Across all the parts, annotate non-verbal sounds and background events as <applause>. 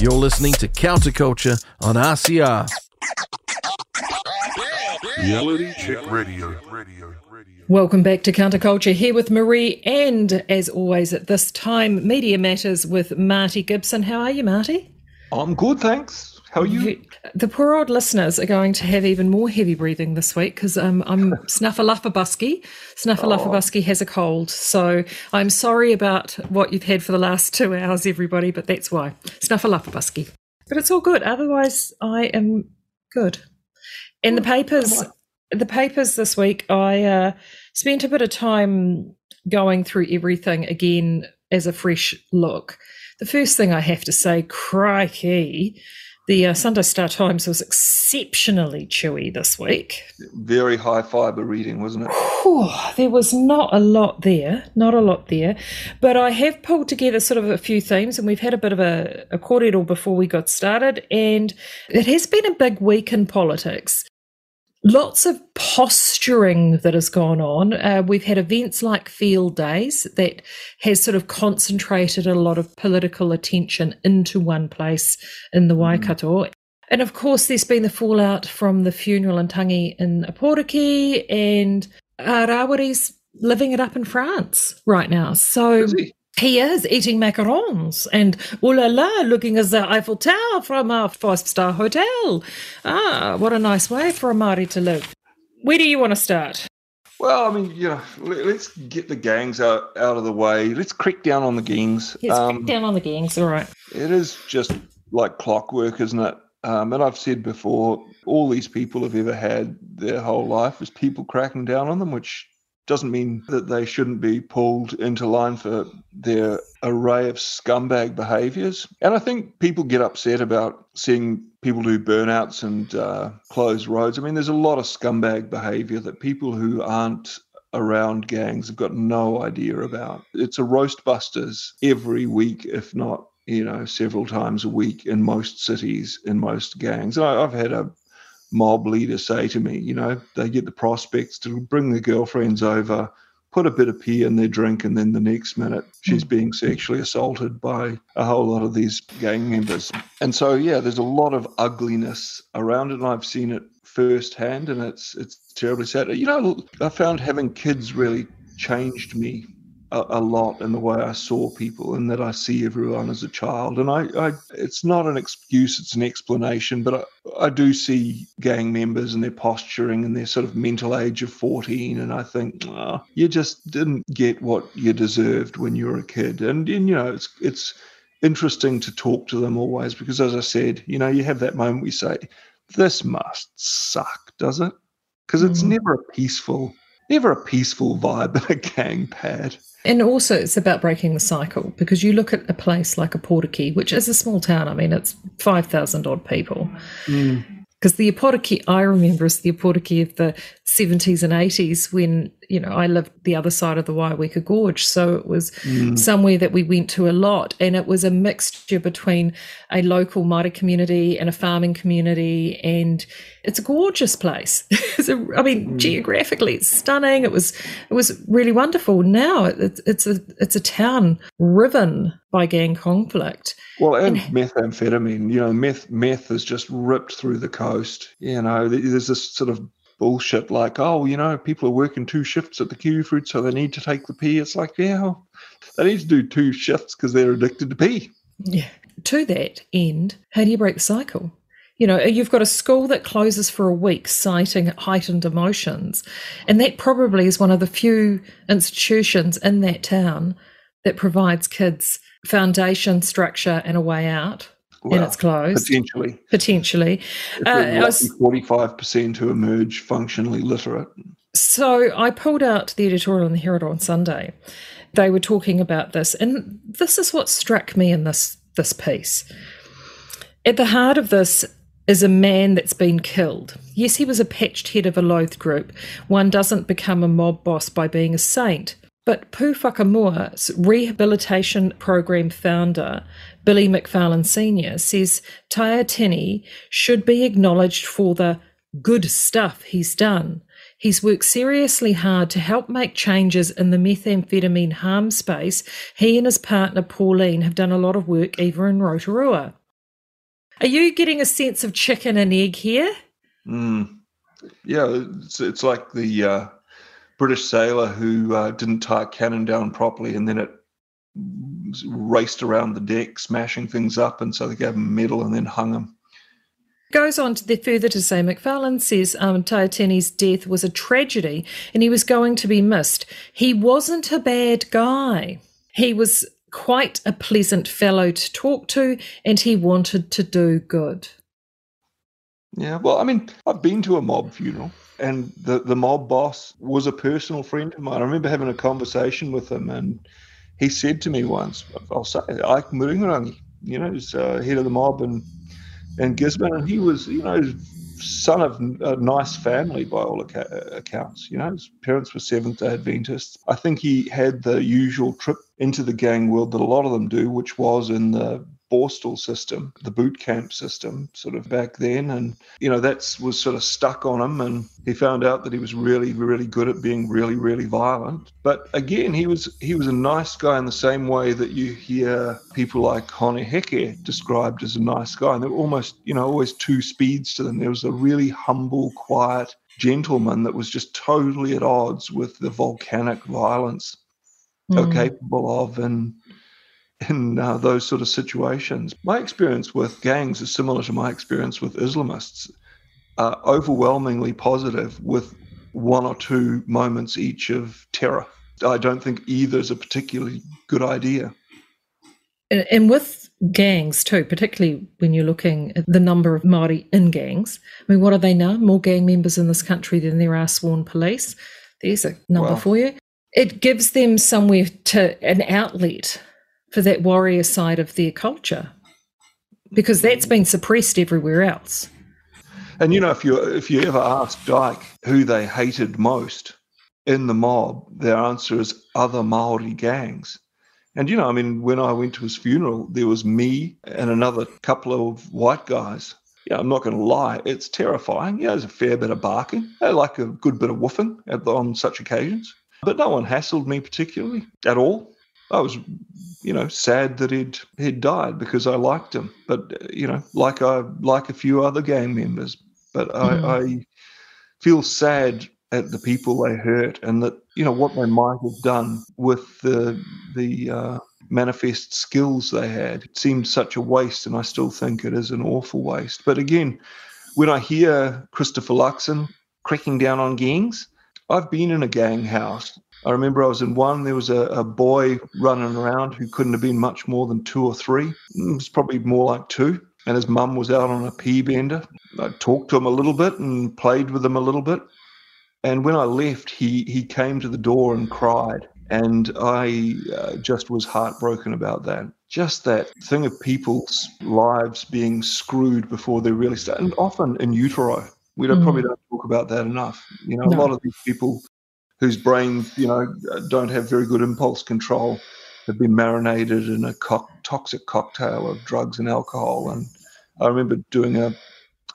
You're listening to Counterculture on RCR. Reality Check Radio. Welcome back to Counterculture here with Maree, and as always at this time, Media Matters with Marty Gibson. How are you, Marty? I'm good, thanks. How are you? The poor old listeners are going to have even more heavy breathing this week because um, I'm <laughs> Snuffleupagus. Snuffleupagus has a cold, so I'm sorry about what you've had for the last <laughs> two hours, everybody, but that's why. Snuffleupagus. But it's all good. Otherwise, I am good. And the papers, the papers this week, I uh, spent a bit of time going through everything again as a fresh look. The first thing I have to say, crikey, the uh, Sunday Star Times was exceptionally chewy this week. Very high fiber reading, wasn't it? Whew, there was not a lot there, not a lot there. But I have pulled together sort of a few themes, and we've had a bit of a, a cordial before we got started. And it has been a big week in politics lots of posturing that has gone on. Uh, we've had events like Field Days that has sort of concentrated a lot of political attention into one place in the Waikato. Mm. And of course, there's been the fallout from the funeral in Tangi in Opotiki, and Rawiri's living it up in France right now. So he is eating macarons and oh la la, looking at the Eiffel Tower from our five star hotel. Ah, what a nice way for a Māori to live. Where do you want to start? Well, I mean, you know, let's get the gangs out, out of the way. Let's crack down on the gangs. Yes, um, crack down on the gangs. All right. It is just like clockwork, isn't it? Um, and I've said before, all these people have ever had their whole life is people cracking down on them, which doesn't mean that they shouldn't be pulled into line for their array of scumbag behaviours. And I think people get upset about seeing people do burnouts and uh, close roads. I mean, there's a lot of scumbag behaviour that people who aren't around gangs have got no idea about. It's a roast busters every week, if not you know, several times a week in most cities, in most gangs. I, have had a mob leader say to me, you know, they get the prospects to bring their girlfriends over, put a bit of pee in their drink, and then the next minute she's hmm. being sexually assaulted by a whole lot of these gang members. And so, yeah, there's a lot of ugliness around it, and I've seen it firsthand, and it's it's terribly sad. You know, I found having kids really changed me a, a, lot in the way I saw people and that I see everyone as a child. And I, I it's not an excuse, it's an explanation, but I, I do see gang members and their posturing and their sort of mental age of 14. And I think, oh, you just didn't get what you deserved when you were a kid. And, and you know, it's, it's, interesting to talk to them always because as i said you know you have that moment we say this must suck does it because it's mm. never a peaceful never a peaceful vibe in a gang pad and also, it's about breaking the cycle because you look at a place like Opotiki, which is a small town. I mean, it's 5,000 odd people. Mm. Because the Opotiki I remember is the Opotiki of the 70s and 80s when, you know, I lived the other side of the Waioeka Gorge. So it was mm. somewhere that we went to a lot. And it was a mixture between a local Māori community and a farming community. And it's a gorgeous place. <laughs> a, I mean, mm. geographically, it's stunning. It was it was really wonderful. Now it's it's a it's a town riven by gang conflict. Well, and, and methamphetamine. You know, meth meth has just ripped through the coast. You know, there's this sort of bullshit like, oh, you know, people are working two shifts at the kiwi fruit, so they need to take the pee. It's like, yeah, they need to do two shifts because they're addicted to pee. Yeah. To that end, how do you break the cycle? You know, you've got a school that closes for a week citing heightened emotions. And that probably is one of the few institutions in that town that provides kids foundation, structure, and a way out. Well, and it's closed. Potentially. Potentially. Uh, was, 45% who emerge functionally literate. So I pulled out the editorial in the Herald on Sunday. They were talking about this, and this is what struck me in this this piece. At the heart of this is a man that's been killed. Yes, he was a patched head of a loathed group. One doesn't become a mob boss by being a saint. But Pu Whakamua's rehabilitation program founder, Billy McFarlane Sr., says Tini should be acknowledged for the good stuff he's done. He's worked seriously hard to help make changes in the methamphetamine harm space. He and his partner Pauline have done a lot of work even in Rotorua. Are you getting a sense of chicken and egg here? Mm. Yeah, it's, it's like the uh, British sailor who uh, didn't tie a cannon down properly and then it raced around the deck, smashing things up. And so they gave him a medal and then hung him. Goes on to the, further to say McFarlane says um, death was a tragedy and he was going to be missed. He wasn't a bad guy. He was quite a pleasant fellow to talk to and he wanted to do good. Yeah, well, I mean, I've been to a mob funeral, and the, the mob boss was a personal friend of mine. I remember having a conversation with him, and he said to me once, I'll say, Ike Muringarangi, you know, he's uh, head of the mob and in Gisborne, and he was, you know, son of a nice family by all accounts. You know, his parents were Seventh day Adventists. I think he had the usual trip into the gang world that a lot of them do, which was in the Borstal system, the boot camp system, sort of back then. And, you know, that was sort of stuck on him. And he found out that he was really, really good at being really, really violent. But again, he was he was a nice guy in the same way that you hear people like Hone Heke described as a nice guy. And there were almost, you know, always two speeds to them. There was a really humble, quiet gentleman that was just totally at odds with the volcanic violence mm. capable of and in uh, those sort of situations. My experience with gangs is similar to my experience with Islamists, uh, overwhelmingly positive with one or two moments each of terror. I don't think either is a particularly good idea. And with gangs too, particularly when you're looking at the number of Māori in gangs, I mean, what are they now? More gang members in this country than there are sworn police. There's a number well, for you. It gives them somewhere to an outlet for that warrior side of their culture because that's been suppressed everywhere else. And you know, if you if you ever ask Dyke who they hated most in the mob, their answer is other Maori gangs. And you know, I mean, when I went to his funeral, there was me and another couple of white guys. Yeah, I'm not going to lie, it's terrifying. Yeah, there's a fair bit of barking. I like a good bit of woofing on such occasions. But no one hassled me particularly at all. I was you know, sad that he'd he'd died because I liked him. But you know, like I like a few other gang members, but mm. I, I feel sad at the people they hurt and that you know what they might have done with the the uh, manifest skills they had. It seemed such a waste, and I still think it is an awful waste. But again, when I hear Christopher Luxon cracking down on gangs, I've been in a gang house I remember I was in one, there was a, a, boy running around who couldn't have been much more than two or three. It was probably more like two. And his mum was out on a pea bender. I talked to him a little bit and played with him a little bit. And when I left, he, he came to the door and cried. And I uh, just was heartbroken about that. Just that thing of people's lives being screwed before they really start, and often in utero. We don't mm. probably don't talk about that enough. You know, no. a lot of these people whose brains, you know, don't have very good impulse control, have been marinated in a co- toxic cocktail of drugs and alcohol. And I remember doing a,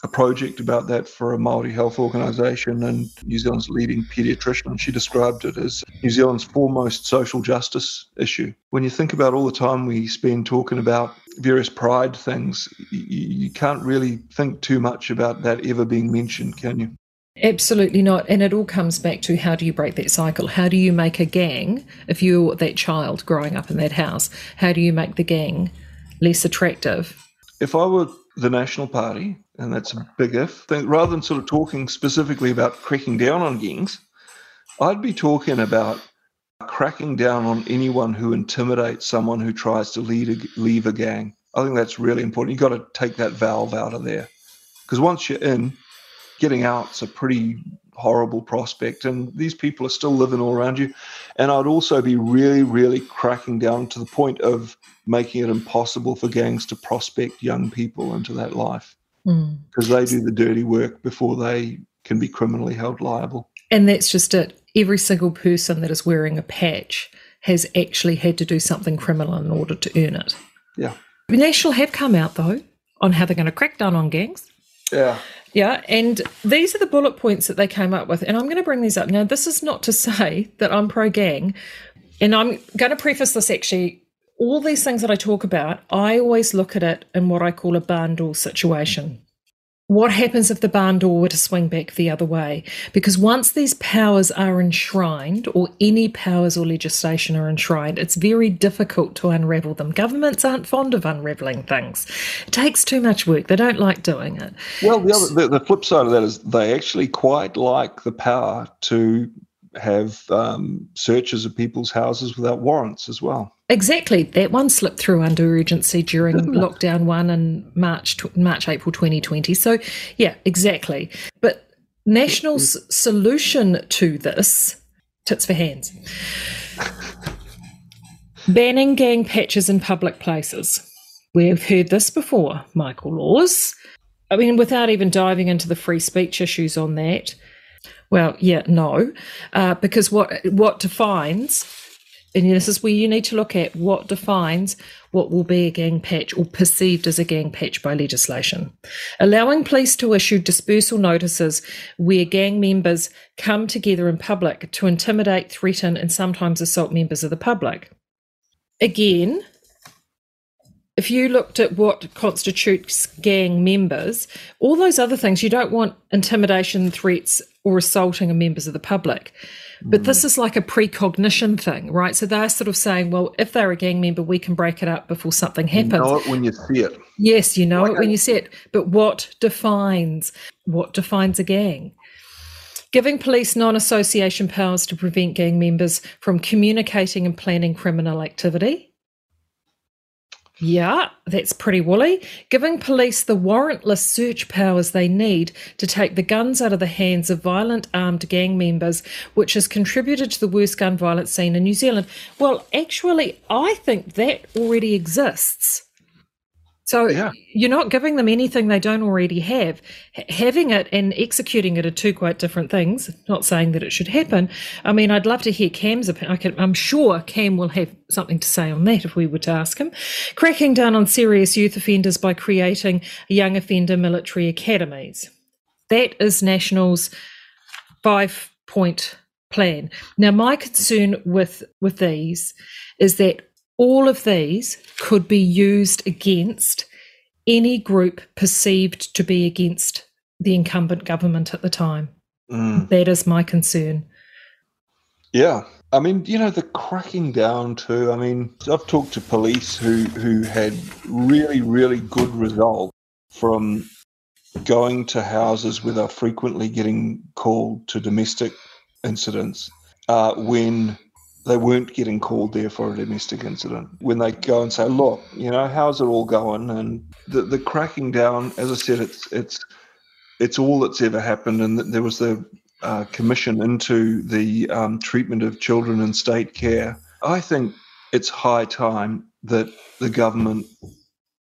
a project about that for a Maori health organisation and New Zealand's leading paediatrician. She described it as New Zealand's foremost social justice issue. When you think about all the time we spend talking about various pride things, you, you can't really think too much about that ever being mentioned, can you? Absolutely not. And it all comes back to how do you break that cycle? How do you make a gang, if you're that child growing up in that house, how do you make the gang less attractive? If I were the National Party, and that's a big if, then rather than sort of talking specifically about cracking down on gangs, I'd be talking about cracking down on anyone who intimidates someone who tries to a, leave a gang. I think that's really important. You've got to take that valve out of there. Because once you're in, getting out's a pretty horrible prospect. And these people are still living all around you. And I'd also be really, really cracking down to the point of making it impossible for gangs to prospect young people into that life because mm. they do the dirty work before they can be criminally held liable. And that's just it. Every single person that is wearing a patch has actually had to do something criminal in order to earn it. Yeah. National have come out though on how they're going to crack down on gangs. Yeah. Yeah, and these are the bullet points that they came up with. And I'm going to bring these up. Now, this is not to say that I'm pro gang. And I'm going to preface this actually all these things that I talk about, I always look at it in what I call a barn door situation. What happens if the barn door were to swing back the other way? Because once these powers are enshrined, or any powers or legislation are enshrined, it's very difficult to unravel them. Governments aren't fond of unraveling things. It takes too much work. They don't like doing it. Well, the, other, the, the flip side of that is they actually quite like the power to have um, searches of people's houses without warrants as well. Exactly. That one slipped through under urgency during lockdown one in March, March, April 2020. So, yeah, exactly. But National's solution to this, tits for hands, banning gang patches in public places. We've heard this before, Michael Laws. I mean, without even diving into the free speech issues on that, well, yeah, no, uh, because what what defines, and this is where you need to look at what defines what will be a gang patch or perceived as a gang patch by legislation. Allowing police to issue dispersal notices where gang members come together in public to intimidate, threaten, and sometimes assault members of the public. Again, if you looked at what constitutes gang members, all those other things, you don't want intimidation, threats, or assaulting of members of the public. But mm. this is like a precognition thing, right? So they're sort of saying, well, if they're a gang member, we can break it up before something happens. You know it when you see it. Yes, you know like it when you see it. But what defines what defines a gang? Giving police non association powers to prevent gang members from communicating and planning criminal activity yeah, that's pretty woolly. Giving police the warrantless search powers they need to take the guns out of the hands of violent armed gang members, which has contributed to the worst gun violence scene in New Zealand. Well, actually, I think that already exists. So yeah. you're not giving them anything they don't already have. H- having it and executing it are two quite different things. Not saying that it should happen. I mean, I'd love to hear Cam's opinion. I'm sure Cam will have something to say on that if we were to ask him. Cracking down on serious youth offenders by creating young offender military academies. That is National's five point plan. Now, my concern with with these is that all of these could be used against any group perceived to be against the incumbent government at the time. Mm. That is my concern. Yeah. I mean, you know, the cracking down too. I mean, I've talked to police who, who had really, really good results from going to houses where they're frequently getting called to domestic incidents uh, when they weren't getting called there for a domestic incident. When they go and say, "Look, you know, how's it all going?" and the the cracking down, as I said, it's it's it's all that's ever happened. And there was the uh, commission into the um, treatment of children in state care. I think it's high time that the government,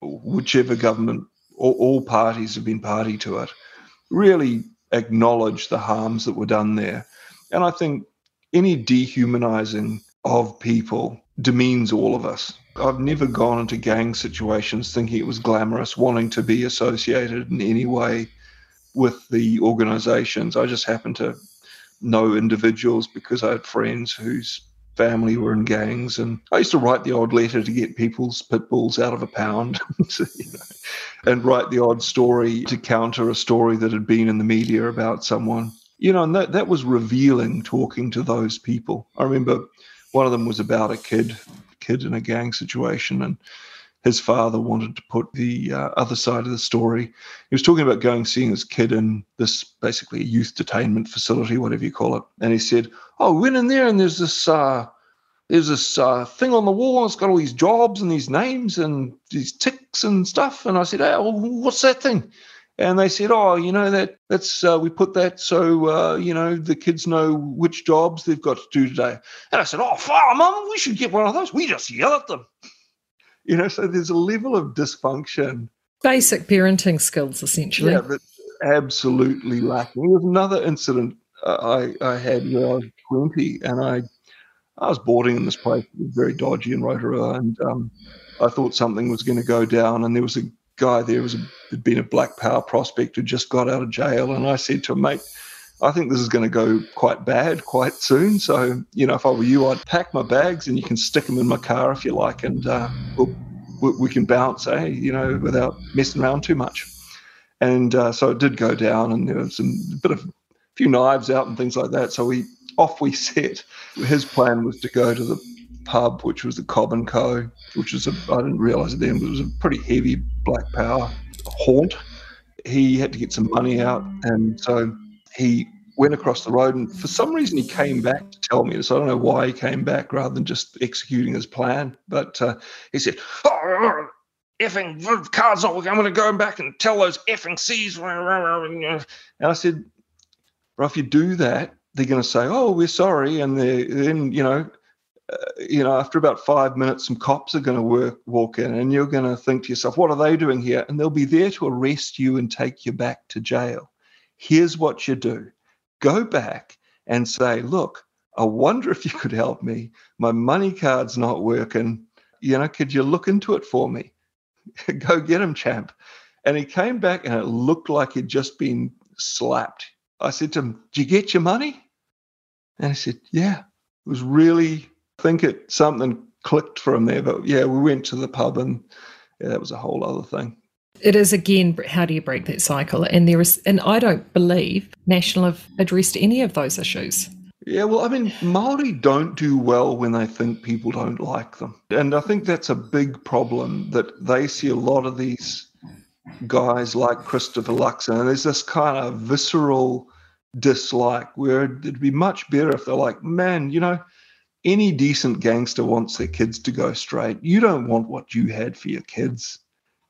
whichever government, or all parties have been party to it, really acknowledge the harms that were done there. And I think any dehumanizing of people demeans all of us. I've never gone into gang situations thinking it was glamorous, wanting to be associated in any way with the organizations. I just happened to know individuals because I had friends whose family were in gangs, and I used to write the odd letter to get people's pit bulls out of a pound, <laughs> you know, and write the odd story to counter a story that had been in the media about someone you know, and that, that was revealing talking to those people. I remember one of them was about a kid, kid in a gang situation, and his father wanted to put the uh, other side of the story. He was talking about going seeing his kid in this basically youth detainment facility, whatever you call it, and he said, "Oh, we went in there, and there's this." Uh, there's this uh, thing on the wall it's got all these jobs and these names and these ticks and stuff. And I said, well, what's that thing? And they said, "Oh, you know that that's uh, we put that so uh, you know the kids know which jobs they've got to do today." And I said, "Oh, far, mum, we should get one of those. We just yell at them." <laughs> You know, so there's a level of dysfunction. Basic parenting skills, essentially. Yeah, but absolutely lacking. There was another incident uh, I, I had when I was 20, and I I was boarding in this place, very dodgy in Rotorua, and um, I thought something was going to go down, and there was a guy there was a, had been a black power prospect who just got out of jail, and I said to him, mate, I think this is going to go quite bad quite soon. So, you know, if I were you, I'd pack my bags and you can stick them in my car if you like, and uh, we'll, we, can bounce, eh? You know, without messing around too much. And uh, so it did go down, and there was some bit of a few knives out and things like that. So we off we <laughs> set. His plan was to go to the pub, which was the Cobb and Co, which was a I didn't realise it then, but it was a pretty heavy black power haunt. He had to get some money out, and so he went across the road. And for some reason, he came back to tell me this. I don't know why he came back rather than just executing his plan. But uh, he said, "Oh, effing cards! I'm going to go back and tell those effing C's." And I said, "Well, if you do that, they're going to say, "Oh, we're sorry," and then you know, you know, after about five minutes, some cops are going to work, walk in, and you're going to think to yourself, "What are they doing here?" And they'll be there to arrest you and take you back to jail. Here's what you do: go back and say, "Look, I wonder if you could help me. My money card's not working. You know, could you look into it for me? <laughs> go get him, champ." And he came back, and it looked like he'd just been slapped. I said to him, "Did you get your money?" And he said, "Yeah." It was really, think it something clicked for him there. But yeah, we went to the pub, and yeah, that was a whole other thing. It is again, how do you break that cycle? And there is, and I don't believe National have addressed any of those issues. Yeah, well, I mean, Maori don't do well when they think people don't like them, and I think that's a big problem that they see a lot of these guys like Christopher Luxon, and there's this kind of visceral dislike where it'd be much better if they're like, man, you know, any decent gangster wants their kids to go straight. You don't want what you had for your kids.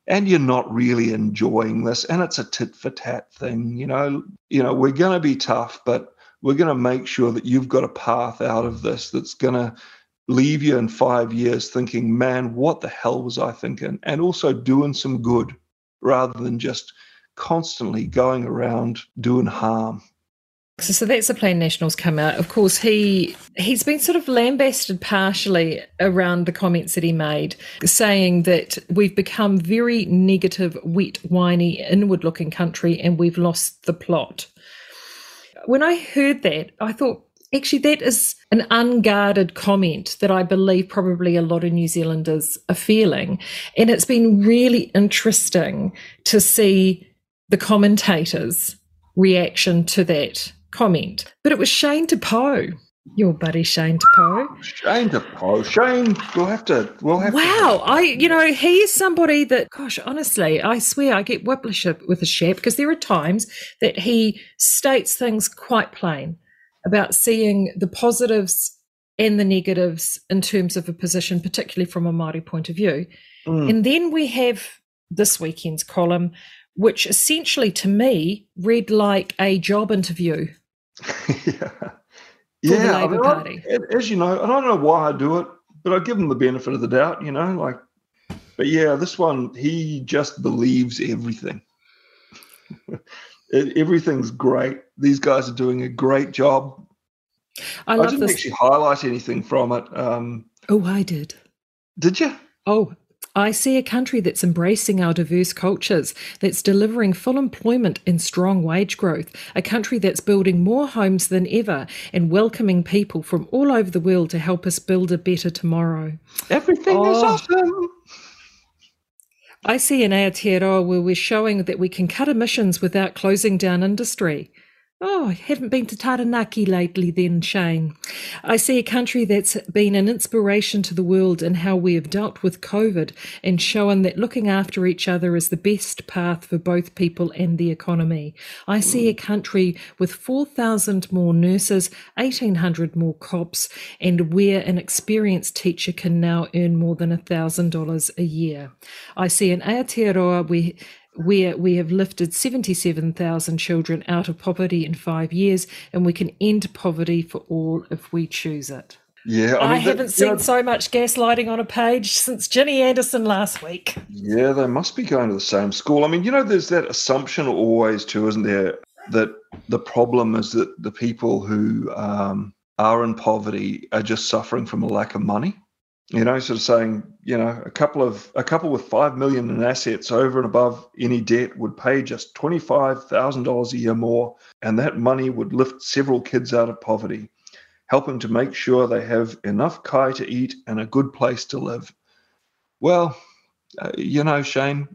And you're not really enjoying this. And it's a tit for tat thing. You know, you know, we're gonna be tough, but we're gonna make sure that you've got a path out of this that's gonna leave you in five years thinking, man, what the hell was I thinking? And also doing some good rather than just constantly going around doing harm. So, so that's the plan Nationals come out. Of course, he he's been sort of lambasted partially around the comments that he made, saying that we've become very negative, wet, whiny, inward-looking country, and we've lost the plot. When I heard that, I thought, actually, that is an unguarded comment that I believe probably a lot of New Zealanders are feeling, and it's been really interesting to see the commentators' reaction to that comment. But it was Shane Te Pou, your buddy Shane Te Pou. Shane Te Pou. Shane, we'll have to. We'll have. Wow, to. I you know he is somebody that, gosh, honestly, I swear I get whiplash with a chef because there are times that he states things quite plain about seeing the positives and the negatives in terms of a position, particularly from a Māori point of view. Mm. And then we have this weekend's column, which essentially to me read like a job interview <laughs> yeah. yeah, I mean, I, as you know, I don't know why I do it, but I give him the benefit of the doubt, you know, like, but yeah, this one, he just believes everything. <laughs> Everything's great. These guys are doing a great job. I, I didn't this. actually highlight anything from it. Um, oh, I did. Did you? Oh, I see a country that's embracing our diverse cultures, that's delivering full employment and strong wage growth, a country that's building more homes than ever and welcoming people from all over the world to help us build a better tomorrow. Everything oh. is awesome. I see an Aotearoa where we're showing that we can cut emissions without closing down industry. Oh, I haven't been to Taranaki lately, then, Shane. I see a country that's been an inspiration to the world in how we have dealt with COVID and shown that looking after each other is the best path for both people and the economy. I see a country with 4,000 more nurses, 1,800 more cops, and where an experienced teacher can now earn more than $1,000 a year. I see an Aotearoa where where we have lifted 77,000 children out of poverty in five years, and we can end poverty for all if we choose it. Yeah, I, mean, I haven't that, seen know, so much gaslighting on a page since Ginny Andersen last week. Yeah, they must be going to the same school. I mean, you know, there's that assumption always too, isn't there, that the problem is that the people who um, are in poverty are just suffering from a lack of money. You know, sort of saying, you know, a couple of a couple with five million in assets over and above any debt would pay just twenty five thousand dollars a year more, and that money would lift several kids out of poverty, helping to make sure they have enough kai to eat and a good place to live. Well, uh, you know, Shane,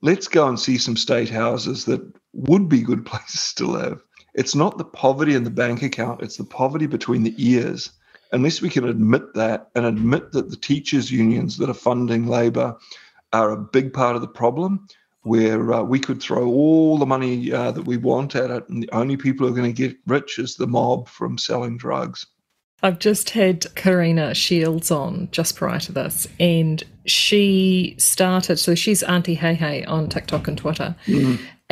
let's go and see some state houses that would be good <laughs> places to live. It's not the poverty in the bank account, it's the poverty between the ears. Unless we can admit that and admit that the teachers' unions that are funding Labour are a big part of the problem, where uh, we could throw all the money uh, that we want at it, and the only people who are going to get rich is the mob from selling drugs. I've just had Karina Shields on just prior to this, and she started. So she's Auntie Hey Hey on TikTok and Twitter.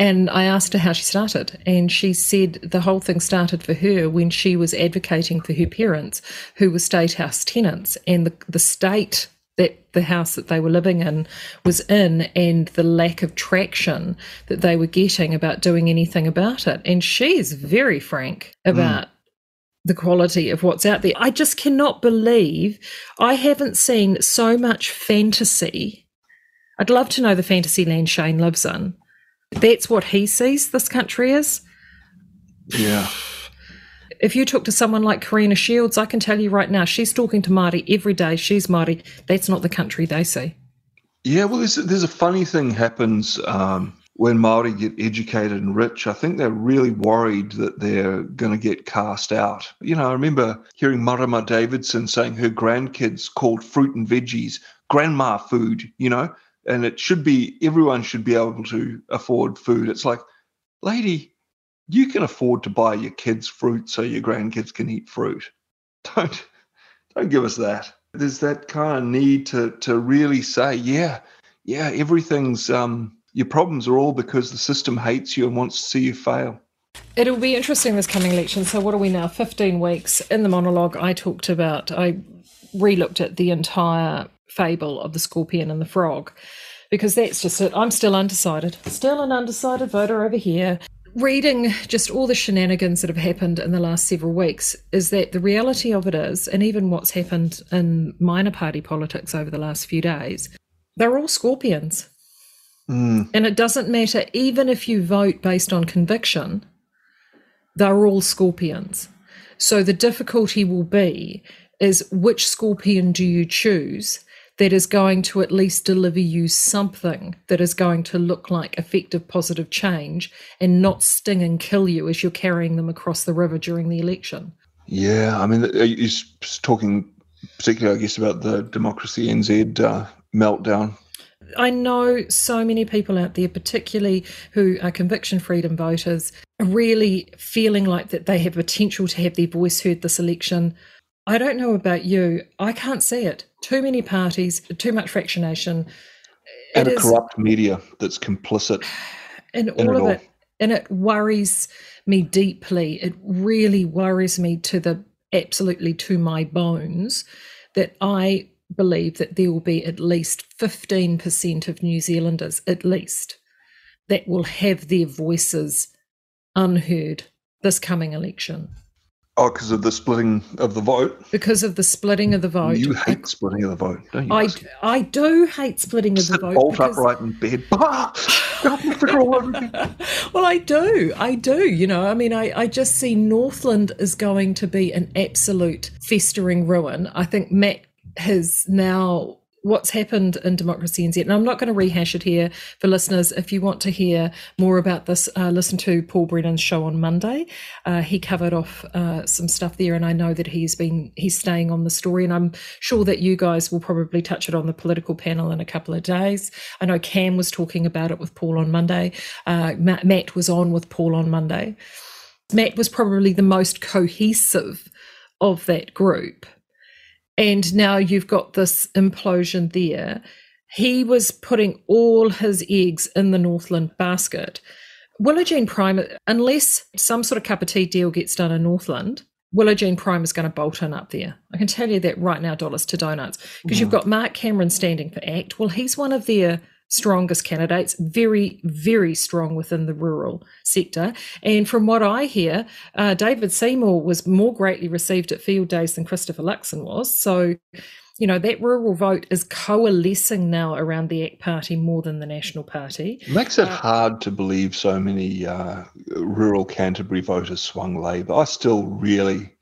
And I asked her how she started, and she said the whole thing started for her when she was advocating for her parents, who were state house tenants, and the, the state that the house that they were living in was in, and the lack of traction that they were getting about doing anything about it. And she's very frank mm. about the quality of what's out there. I just cannot believe I haven't seen so much fantasy. I'd love to know the fantasy land Shane lives in. That's what he sees this country is. Yeah. If you talk to someone like Karina Shields, I can tell you right now, she's talking to Māori every day. She's Māori. That's not the country they see. Yeah, well, there's, there's a funny thing happens um, when Maori get educated and rich. I think they're really worried that they're going to get cast out. You know, I remember hearing Marama Davidson saying her grandkids called fruit and veggies grandma food. You know, and it should be everyone should be able to afford food. It's like, lady, you can afford to buy your kids fruit so your grandkids can eat fruit. <laughs> Don't don't give us that. There's that kind of need to to really say, yeah, yeah, everything's um your problems are all because the system hates you and wants to see you fail. It'll be interesting this coming election. So, what are we now? 15 weeks. In the monologue, I talked about, I re looked at the entire fable of the scorpion and the frog because that's just it. I'm still undecided. Still an undecided voter over here. Reading just all the shenanigans that have happened in the last several weeks is that the reality of it is, and even what's happened in minor party politics over the last few days, they're all scorpions. Mm. And it doesn't matter, even if you vote based on conviction, they're all scorpions. So the difficulty will be is which scorpion do you choose that is going to at least deliver you something that is going to look like effective positive change and not sting and kill you as you're carrying them across the river during the election. Yeah, I mean, you're talking particularly, I guess, about the Democracy NZ uh, meltdown. I know so many people out there, particularly who are conviction freedom voters, are really feeling like that they have potential to have their voice heard this election. I don't know about you. I can't see it. Too many parties, too much fractionation. And It a is- corrupt media that's complicit. and in all it of all. it and it worries me deeply it really worries me to the absolutely to my bones that i believe that there will be at least 15% of new zealanders at least that will have their voices unheard this coming election Oh, because of the splitting of the vote. because of the splitting of the vote You hate splitting of the vote, don't you? I, I do hate splitting of the vote bolt because- upright in bed. <laughs> Ah, help me figure all over me. well, I do. I do. You know, I mean, I, I just see Northland is going to be an absolute festering ruin. I think Matt has now. What's happened in Democracy NZ, and I'm not going to rehash it here for listeners. If you want to hear more about this, uh, listen to Paul Brennan's show on Monday. Uh, he covered off uh, some stuff there, and I know that he's been he's staying on the story, and I'm sure that you guys will probably touch it on the political panel in a couple of days. I know Cam was talking about it with Paul on Monday. Uh, Matt, Matt was on with Paul on Monday. Matt was probably the most cohesive of that group. And now you've got this implosion there. He was putting all his eggs in the Northland basket. Willow Jean Prime, unless some sort of cup of tea deal gets done in Northland, Willow Jean Prime is going to bolt in up there. I can tell you that right now, dollars to donuts, because you've got Mark Cameron standing for ACT. Well, he's one of their strongest candidates, very, very strong within the rural sector. And from what I hear, uh, David Seymour was more greatly received at field days than Christopher Luxon was. So, you know, that rural vote is coalescing now around the ACT Party more than the National Party. Makes it hard to believe so many uh, rural Canterbury voters swung Labor. I still really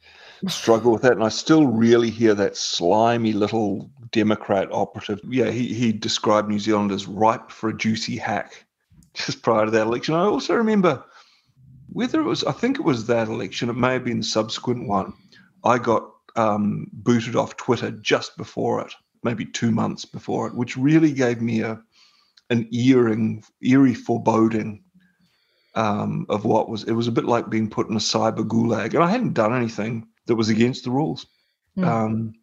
struggle with that, and I still really hear that slimy little Democrat operative. Yeah, he, he described New Zealand as ripe for a juicy hack just prior to that election. I also remember whether it was, I think it was that election, it may have been the subsequent one. I got um, booted off Twitter just before it, maybe two months before it, which really gave me a an earring, eerie foreboding um, of what was. It was a bit like being put in a cyber gulag, and I hadn't done anything that was against the rules. Hmm. Um,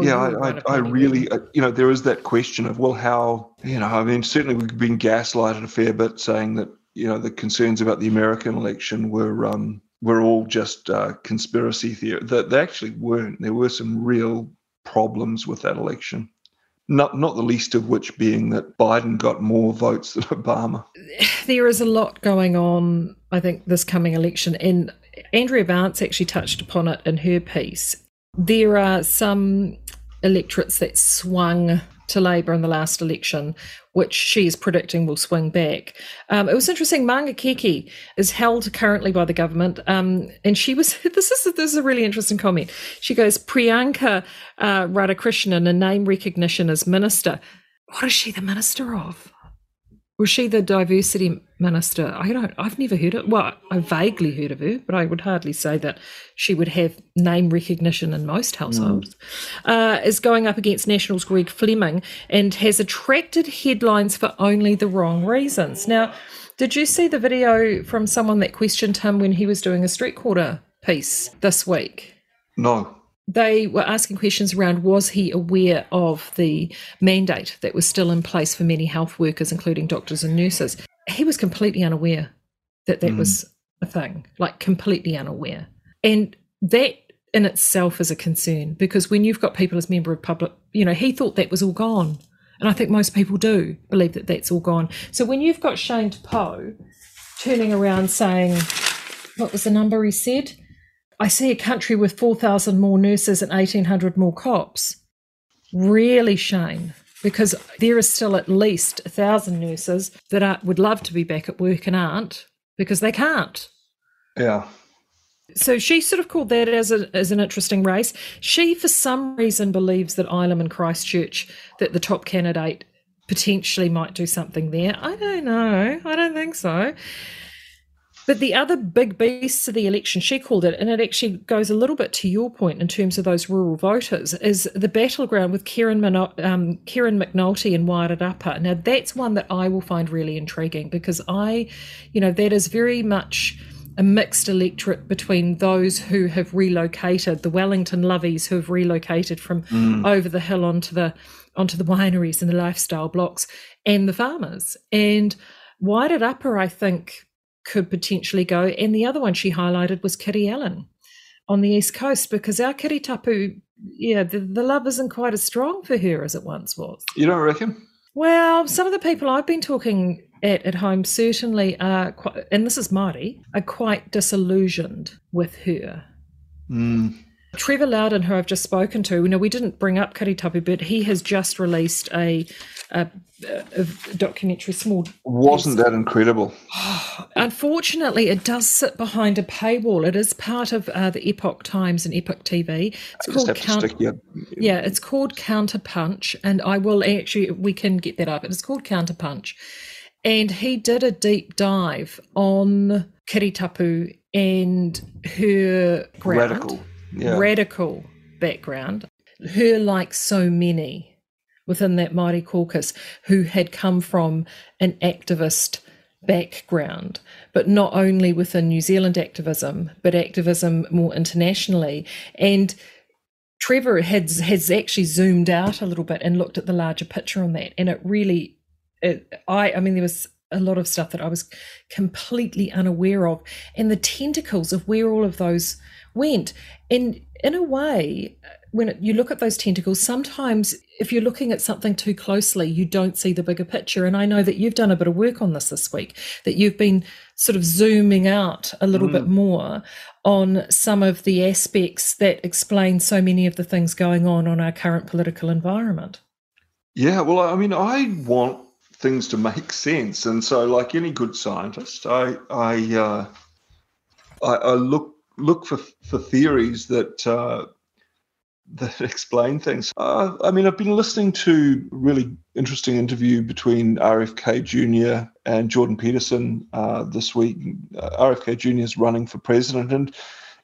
yeah, I, I, I really, uh, you know, there is that question of, well, how, you know, I mean, certainly we've been gaslighted a fair bit, saying that, you know, the concerns about the American election were, um, were all just uh, conspiracy theory. That they actually weren't. There were some real problems with that election. Not, not the least of which being that Biden got more votes than <laughs> Obama. there is a lot going on, I think, this coming election. And Andrea Vance actually touched upon it in her piece. There are some electorates that swung to Labour in the last election, which she is predicting will swing back. Um, it was interesting. Maungakiekie is held currently by the government, um, and she was. <laughs> This is this is a really interesting comment. She goes, Priyanka uh, Radhakrishnan, a name recognition as minister. What is she the minister of? Was she the diversity minister? I don't. I've never heard it. Well, I vaguely heard of her, but I would hardly say that she would have name recognition in most households. Uh, is going up against Nationals Greg Fleming and has attracted headlines for only the wrong reasons. Now, did you see the video from someone that questioned him when he was doing a street quarter piece this week? No. They were asking questions around was he aware of the mandate that was still in place for many health workers, including doctors and nurses. He was completely unaware that that mm. was a thing, like completely unaware. And that in itself is a concern because when you've got people as member of public, you know, he thought that was all gone. And I think most people do believe that that's all gone. So when you've got Shane Poe turning around saying, what was the number he said? I see a country with 4,000 more nurses and 1,800 more cops. Really, Shane, because there is still at least 1,000 nurses that are, would love to be back at work and aren't because they can't. Yeah. So she sort of called that as, a, as an interesting race. She, for some reason, believes that Ilam and Christchurch, that the top candidate potentially might do something there. I don't know. I don't think so. But the other big beasts of the election, she called it, and it actually goes a little bit to your point in terms of those rural voters, is the battleground with Kieran, Mino- um, Kieran McAnulty and Wairarapa. Now, that's one that I will find really intriguing because I, you know, that is very much a mixed electorate between those who have relocated, the Wellington lovies who have relocated from over the hill onto the onto the wineries and the lifestyle blocks, and the farmers. And Wairarapa, I think, could potentially go. And the other one she highlighted was Kiri Allan on the East Coast because our Kiritapu, yeah, the, the love isn't quite as strong for her as it once was. You don't reckon? Well, some of the people I've been talking at at home certainly are, quite, and this is Māori, are quite disillusioned with her. Mm. Trevor Loudon, who I've just spoken to, you know, we didn't bring up Kiritapu, but he has just released a, a, a documentary, small. Wasn't that incredible? <sighs> Unfortunately, it does sit behind a paywall. It is part of uh, the Epoch Times and Epoch TV. It's I called have to Count. stick Yeah, it's called Counter Punch, and I will actually we can get that up. It's called Counter Punch, and he did a deep dive on Kiritapu and her ground, radical. Yeah. radical background. Her, like so many within that Māori caucus, who had come from an activist background, but not only within New Zealand activism, but activism more internationally. And Trevor has has actually zoomed out a little bit and looked at the larger picture on that, and it really, it, I I mean, there was a lot of stuff that I was completely unaware of, and the tentacles of where all of those went, and in a way, when you look at those tentacles, sometimes if you're looking at something too closely, you don't see the bigger picture. And I know that you've done a bit of work on this this week, that you've been sort of zooming out a little mm. bit more on some of the aspects that explain so many of the things going on on our current political environment. Yeah, well, I mean, I want things to make sense, and so, like any good scientist, I I uh, I, I look look for for theories that uh, that <laughs> explain things. Uh, I mean, I've been listening to really interesting interview between RFK Jr. and Jordan Peterson uh, this week. Uh, RFK Jr. is running for president, and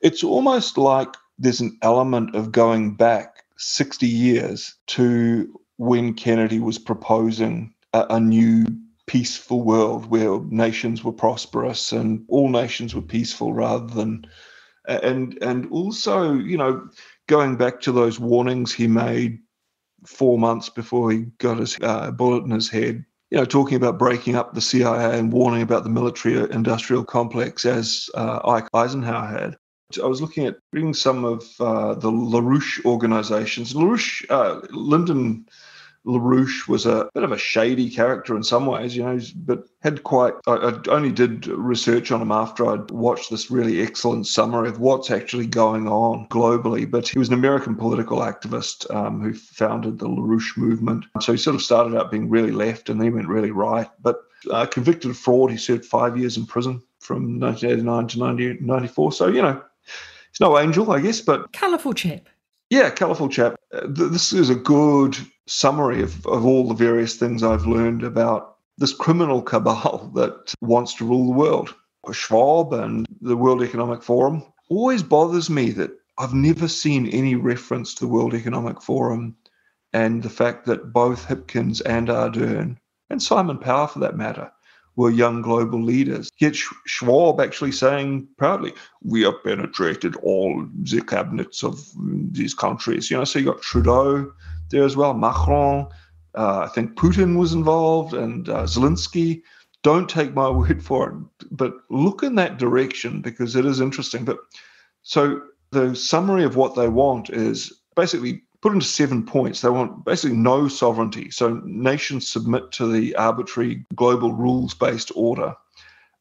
it's almost like there's an element of going back 60 years to when Kennedy was proposing a, a new peaceful world where nations were prosperous and all nations were peaceful rather than and and also you know going back to those warnings he made four months before he got his uh, bullet in his head you know talking about breaking up the cia and warning about the military industrial complex as uh, ike eisenhower had I was looking at reading some of uh, the LaRouche organizations. LaRouche, uh, Lyndon LaRouche was a bit of a shady character in some ways, you know, but had quite. I, I, only did research on him after I'd watched this really excellent summary of what's actually going on globally. But he was an American political activist um, who founded the LaRouche movement. So he sort of started out being really left and then he went really right. But uh, convicted of fraud, he served five years in prison from 1989 to 1994. So, you know, he's no angel, I guess, but. Colourful chap. Yeah, colourful chap. Uh, this is a good summary of, of all the various things I've learned about this criminal cabal <laughs> that wants to rule the world. Schwab and the World Economic Forum always bothers me that I've never seen any reference to the World Economic Forum and the fact that both Hipkins and Ardern, and Simon Power for that matter, were young global leaders. Yet Schwab actually saying proudly, we have penetrated all the cabinets of these countries. You know, so you got Trudeau there as well, Macron, uh, I think Putin was involved, and uh, Zelensky. Don't take my <laughs> word for it, but look in that direction because it is interesting. But so the summary of what they want is basically put into seven points. They want basically no sovereignty. So nations submit to the arbitrary global rules based order.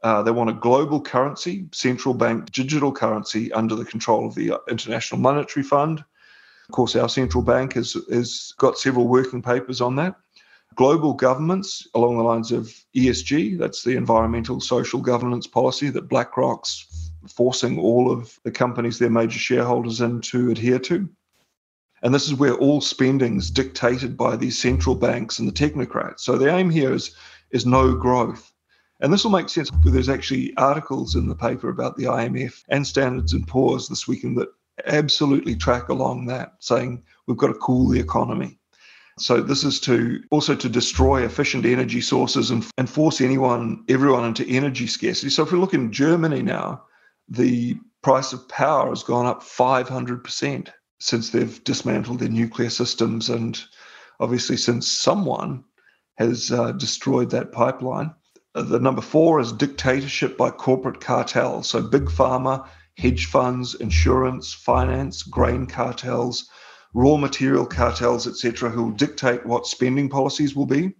Uh, they want a global currency, central bank digital currency under the control of the International Monetary Fund. Of course, our central bank has, has got several working papers on that. Global governments along the lines of ESG, that's the environmental social governance policy that BlackRock's forcing all of the companies they're major shareholders in to adhere to. And this is where all spending is dictated by these central banks and the technocrats. So the aim here is, is no growth. And this will make sense. There's actually articles in the paper about the IMF and Standards and Poor's this weekend that absolutely track along that, saying we've got to cool the economy. So this is to also to destroy efficient energy sources and, and force anyone, everyone into energy scarcity. So if we look in Germany now, the price of power has gone up 500% since they've dismantled their nuclear systems, and obviously since someone has uh, destroyed that pipeline. Uh, the number four is dictatorship by corporate cartels. So big pharma, hedge funds, insurance, finance, grain cartels, raw material cartels, etc., who will dictate what spending policies will be.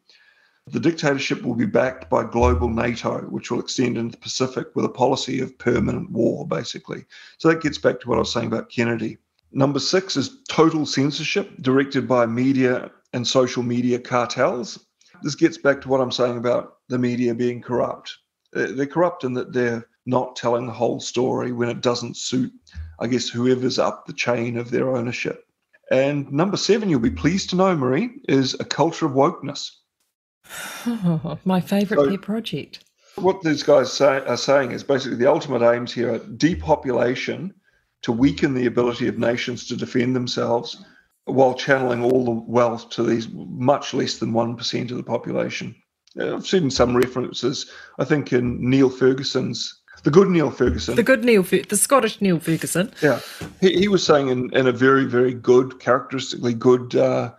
The dictatorship will be backed by global NATO, which will extend into the Pacific with a policy of permanent war, basically. So that gets back to what I was saying about Kennedy. Number six is total censorship directed by media and social media cartels. This gets back to what I'm saying about the media being corrupt. Uh, they're corrupt in that they're not telling the whole story when it doesn't suit, I guess, whoever's up the chain of their ownership. And number seven, you'll be pleased to know, Maree, is a culture of wokeness. Oh, <laughs> my favorite so, project. What these guys say, are saying is basically the ultimate aims here are depopulation to weaken the ability of nations to defend themselves while channeling all the wealth to these much less than 1% of the population. I've seen some references, I think, in Niall Ferguson's, the good Niall Ferguson. The good Niall, the Scottish Niall Ferguson. Yeah. He, he was saying in, in a very, very good, characteristically good uh,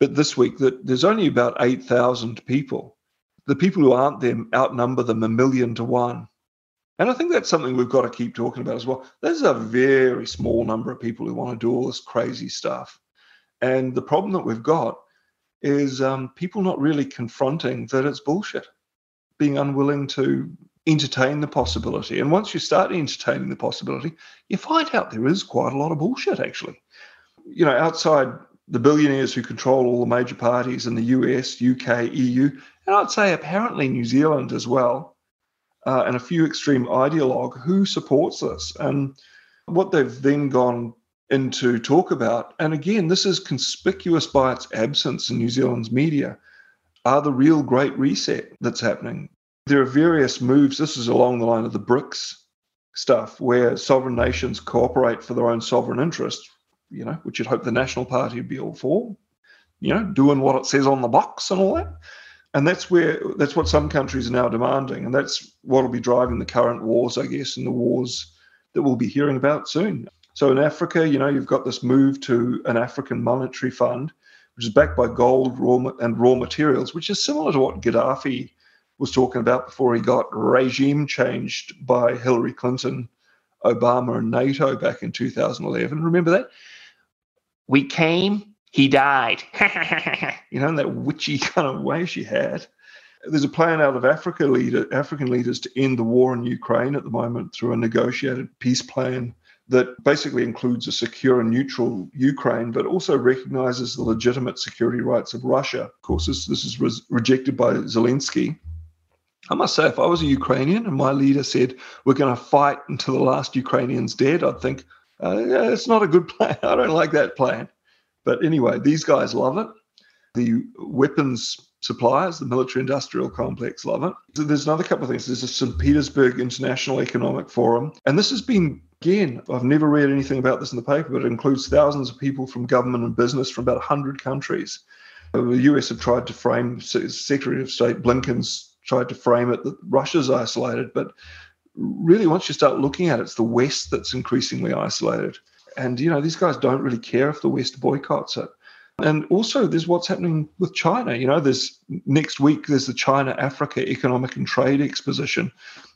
bit this week that there's only about 8,000 people. The people who aren't them outnumber them a million to one. And I think that's something we've got to keep talking about as well. There's a very small number of people who want to do all this crazy stuff. And the problem that we've got is um, people not really confronting that it's bullshit, being unwilling to entertain the possibility. And once you start entertaining the possibility, you find out there is quite a lot of bullshit, actually. You know, outside the billionaires who control all the major parties in the US, UK, EU, and I'd say apparently New Zealand as well, uh, and a few extreme ideologue who supports this. And what they've then gone into talk about, and again, this is conspicuous by its absence in New Zealand's media, are the real great reset that's happening. There are various moves. This is along the line of the BRICS stuff, where sovereign nations cooperate for their own sovereign interest, you know, which you'd hope the National Party would be all for, you know, doing what it says on the box and all that. And that's where that's what some countries are now demanding, and that's what will be driving the current wars, I guess, and the wars that we'll be hearing about soon. So in Africa, you know, you've got this move to an African monetary fund, which is backed by gold raw and raw materials, which is similar to what Gaddafi was talking about before he got regime changed by Hillary Clinton, Obama, and NATO back in 2011. Remember that? We came, he died. <laughs> you know, in that witchy <laughs> kind of way she had. There's a plan out of Africa leader, African leaders to end the war in Ukraine at the moment through a negotiated peace plan that basically includes a secure and neutral Ukraine, but also recognizes the legitimate security rights of Russia. Of course, this, this is re- rejected by Zelensky. I must say, if I was a Ukrainian and my leader said, We're going to fight until the last Ukrainian's dead, I'd think, uh, yeah, It's not a good <laughs> plan. I don't like that plan. But anyway, these guys love it. The weapons suppliers, the military industrial complex love it. So there's another couple of things. There's a St. Petersburg International Economic Forum, and this has been Again, I've never read anything about this in the paper, but it includes thousands of people from government and business from about 100 countries. Uh, the US have tried to frame, Secretary of State Blinken's tried to frame it that Russia's isolated, but really, once you start looking at it, it's the West that's increasingly isolated. And, you know, these guys don't really care if the West boycotts it. And also, there's what's happening with China. You know, there's next week, there's the China Africa Economic and Trade Exposition,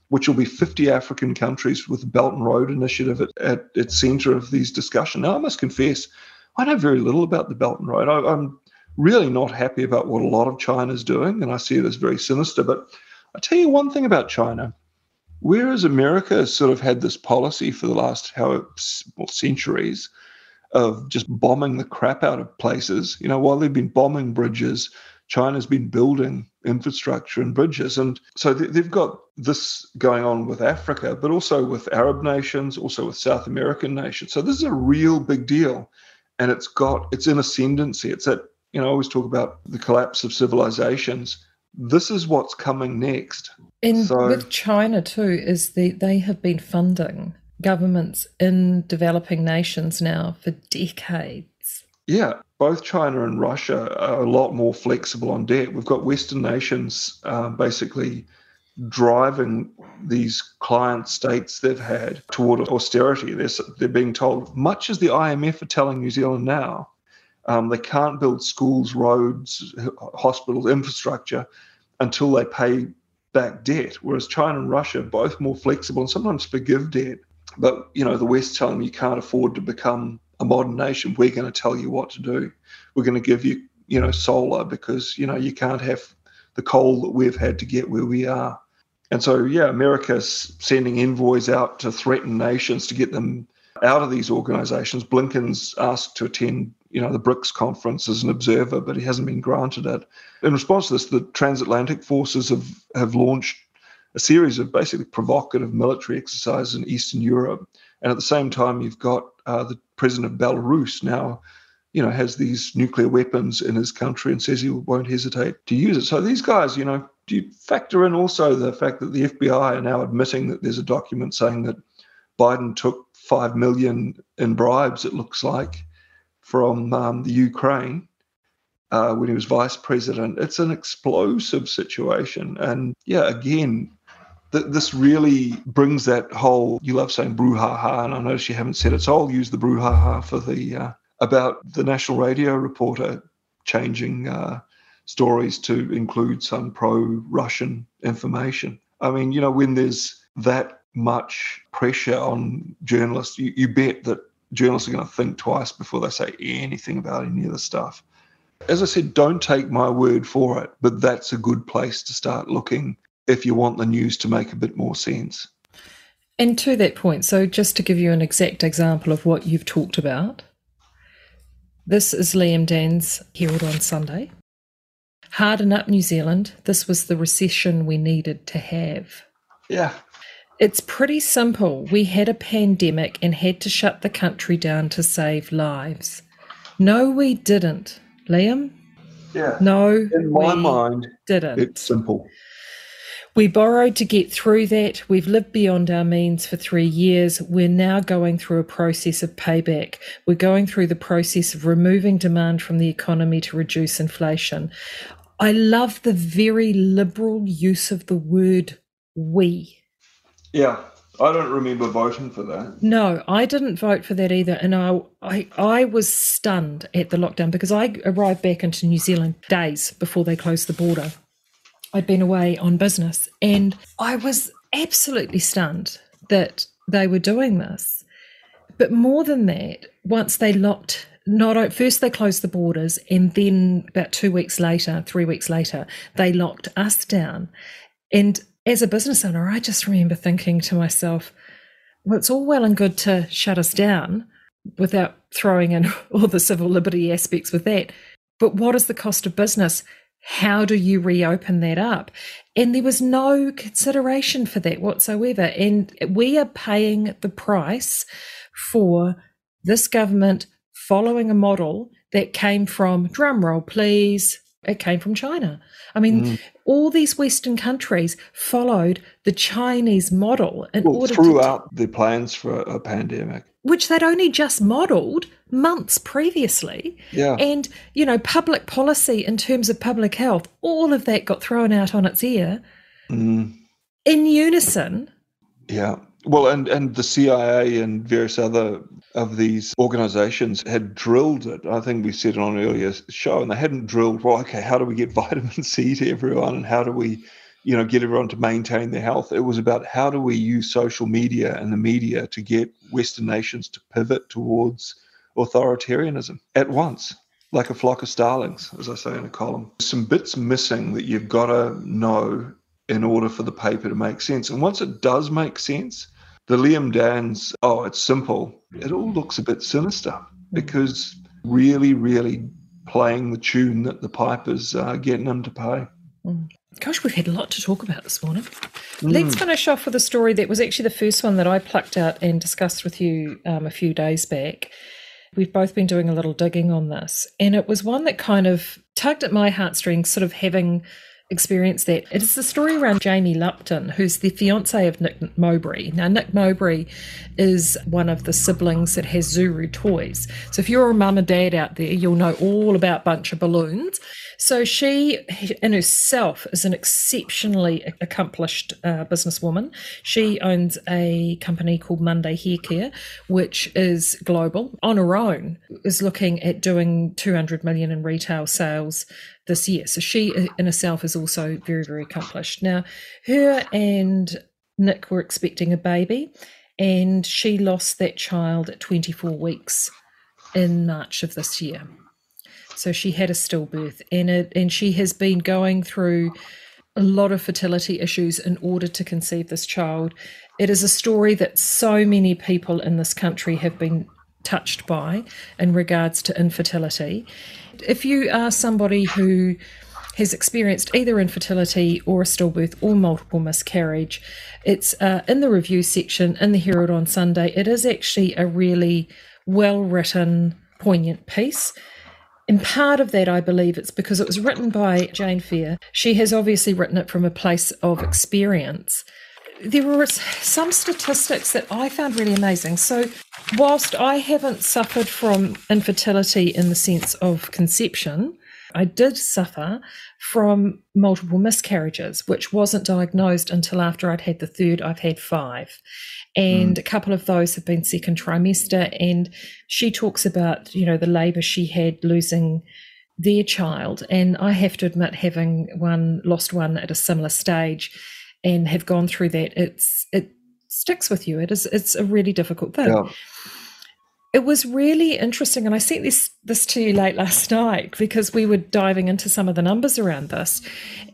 which will be 50 African countries with the Belt and Road Initiative at, at its center of these discussions. Now, I must confess, I know very little about the Belt and Road. I, I'm really not happy about what a lot of China is doing, and I see it as very sinister. But I tell you one thing about China. Whereas America sort of had this policy for the last how well, centuries of just bombing the crap out of places, you know, while they've been bombing bridges, China's been building infrastructure and bridges. And so they've got this going on with Africa, but also with Arab nations, also with South American nations. So this is a real big deal. And it's got, it's in ascendancy. It's at, you know, I always talk about the collapse of civilizations. This is what's coming next. And so, with China too, is the they have been funding governments in developing nations now for decades. Yeah, both China and Russia are a lot more flexible on debt. We've got Western nations uh, basically driving these client states they've had toward austerity. They're, they're being told, much as the IMF are telling New Zealand now, um, they can't build schools, roads, hospitals, infrastructure until they pay back debt. Whereas China and Russia are both more flexible and sometimes forgive debt. But you know, the West telling them you can't afford to become a modern nation, we're going to tell you what to do. We're going to give you, you know, solar because, you know, you can't have the coal that we've had to get where we are. And so, yeah, America's sending envoys out to threaten nations to get them out of these organizations. Blinken's asked to attend, you know, the BRICS conference as an observer, but he hasn't been granted it. In response to this, the transatlantic forces have, have launched a series of basically provocative military exercises in Eastern Europe. And at the same time, you've got uh, the president of Belarus now, you know, has these nuclear weapons in his country and says he won't hesitate to use it. So these guys, you know, do you factor in also the fact that the FBI are now admitting that there's a document saying that Biden took five million in bribes, it looks like, from um, the Ukraine uh, when he was vice president. It's an explosive situation, and yeah, again, th- this really brings that whole. You love saying brouhaha, and I notice you haven't said it, so I'll use the brouhaha for the uh, about the national radio reporter changing uh, stories to include some pro-Russian information. I mean, you know, when there's that much pressure on journalists. You, you bet that journalists are going to think twice before they say anything about any of the stuff. As I said, don't take my word for it, but that's a good place to start looking if you want the news to make a bit more sense. And to that point, so just to give you an exact example of what you've talked about, this is Liam Dann's Herald on Sunday. Harden up New Zealand. This was the recession we needed to have. Yeah. It's pretty simple. We had a pandemic and had to shut the country down to save lives. No, we didn't. Liam? Yeah. No. In my mind, didn't. it's simple. We borrowed to get through that. We've lived beyond our means for three years. We're now going through a process of payback. We're going through the process of removing demand from the economy to reduce inflation. I love the very liberal use of the word we. Yeah. I don't remember voting for that. No, I didn't vote for that either. And I, I, I was stunned at the lockdown because I arrived back into New Zealand days before they closed the border. I'd been away on business and I was absolutely stunned that they were doing this. But more than that, once they locked not first they closed the borders and then about two weeks later, three weeks later, they locked us down. And as a business owner, I just remember thinking to myself, well, it's all well and good to shut us down without throwing in <laughs> all the civil liberty aspects with that. But what is the cost of business? How do you reopen that up? And there was no consideration for that whatsoever. And we are paying the price for this government following a model that came from, drumroll please, it came from China. I mean, mm. All these Western countries followed the Chinese model in well, order throughout to, the plans for a pandemic, which they'd only just modelled months previously. Yeah, and you know, public policy in terms of public health, all of that got thrown out on its ear mm. in unison. Yeah, well, and, and the CIA and various other of these organizations had drilled it. I think we said it on an earlier show, and they hadn't drilled, well, okay, how do we get <laughs> vitamin C to everyone and how do we, you know, get everyone to maintain their health? It was about how do we use social media and the media to get Western nations to pivot towards authoritarianism at once, like a flock of starlings, as I say in a column. Some bits missing that you've got to know in order for the paper to make sense. And once it does make sense, the Liam Danns, oh, it's simple. It all looks a bit sinister because really, really playing the tune that the Piper's uh, getting them to pay. Mm. Gosh, we've had a lot to talk about this morning. Mm. Let's finish off with a story that was actually the first one that I plucked out and discussed with you um, a few days back. We've both been doing a little digging on this, and it was one that kind of tugged at my heartstrings, sort of having experienced that. It is the story around Jamie Lupton, who's the fiance of Nick Mowbray. Now, Nick Mowbray is one of the siblings that has Zuru toys. So, if you're a mum and dad out there, you'll know all about Bunch of Balloons. So, she in herself is an exceptionally accomplished uh, businesswoman. She owns a company called Monday Hair Care, which is global on her own, is looking at doing 200 million in retail sales this year. So she in herself is also very, very accomplished. Now, her and Nick were expecting a baby, and she lost that child at 24 weeks in March of this year. So she had a stillbirth, and it, and she has been going through a lot of fertility issues in order to conceive this child. It is a story that so many people in this country have been touched by in regards to infertility. If you are somebody who has experienced either infertility or a stillbirth or multiple miscarriage, it's uh, in the review section in the Herald on Sunday. It is actually a really well written, poignant piece. And part of that, I believe, it's because it was written by Jane Phare. She has obviously written it from a place of experience there were some statistics that I found really amazing. So, whilst I haven't suffered from infertility in the sense of conception, I did suffer from multiple miscarriages, which wasn't diagnosed until after I'd had the third. I've had five. And mm. a couple of those have been second trimester. And she talks about, you know, the labour she had losing their child. And I have to admit, having one lost one at a similar stage and have gone through that, it's it sticks with you. It is it's a really difficult thing. Yeah. It was really interesting, and I sent this this to you late last night because we were diving into some of the numbers around this.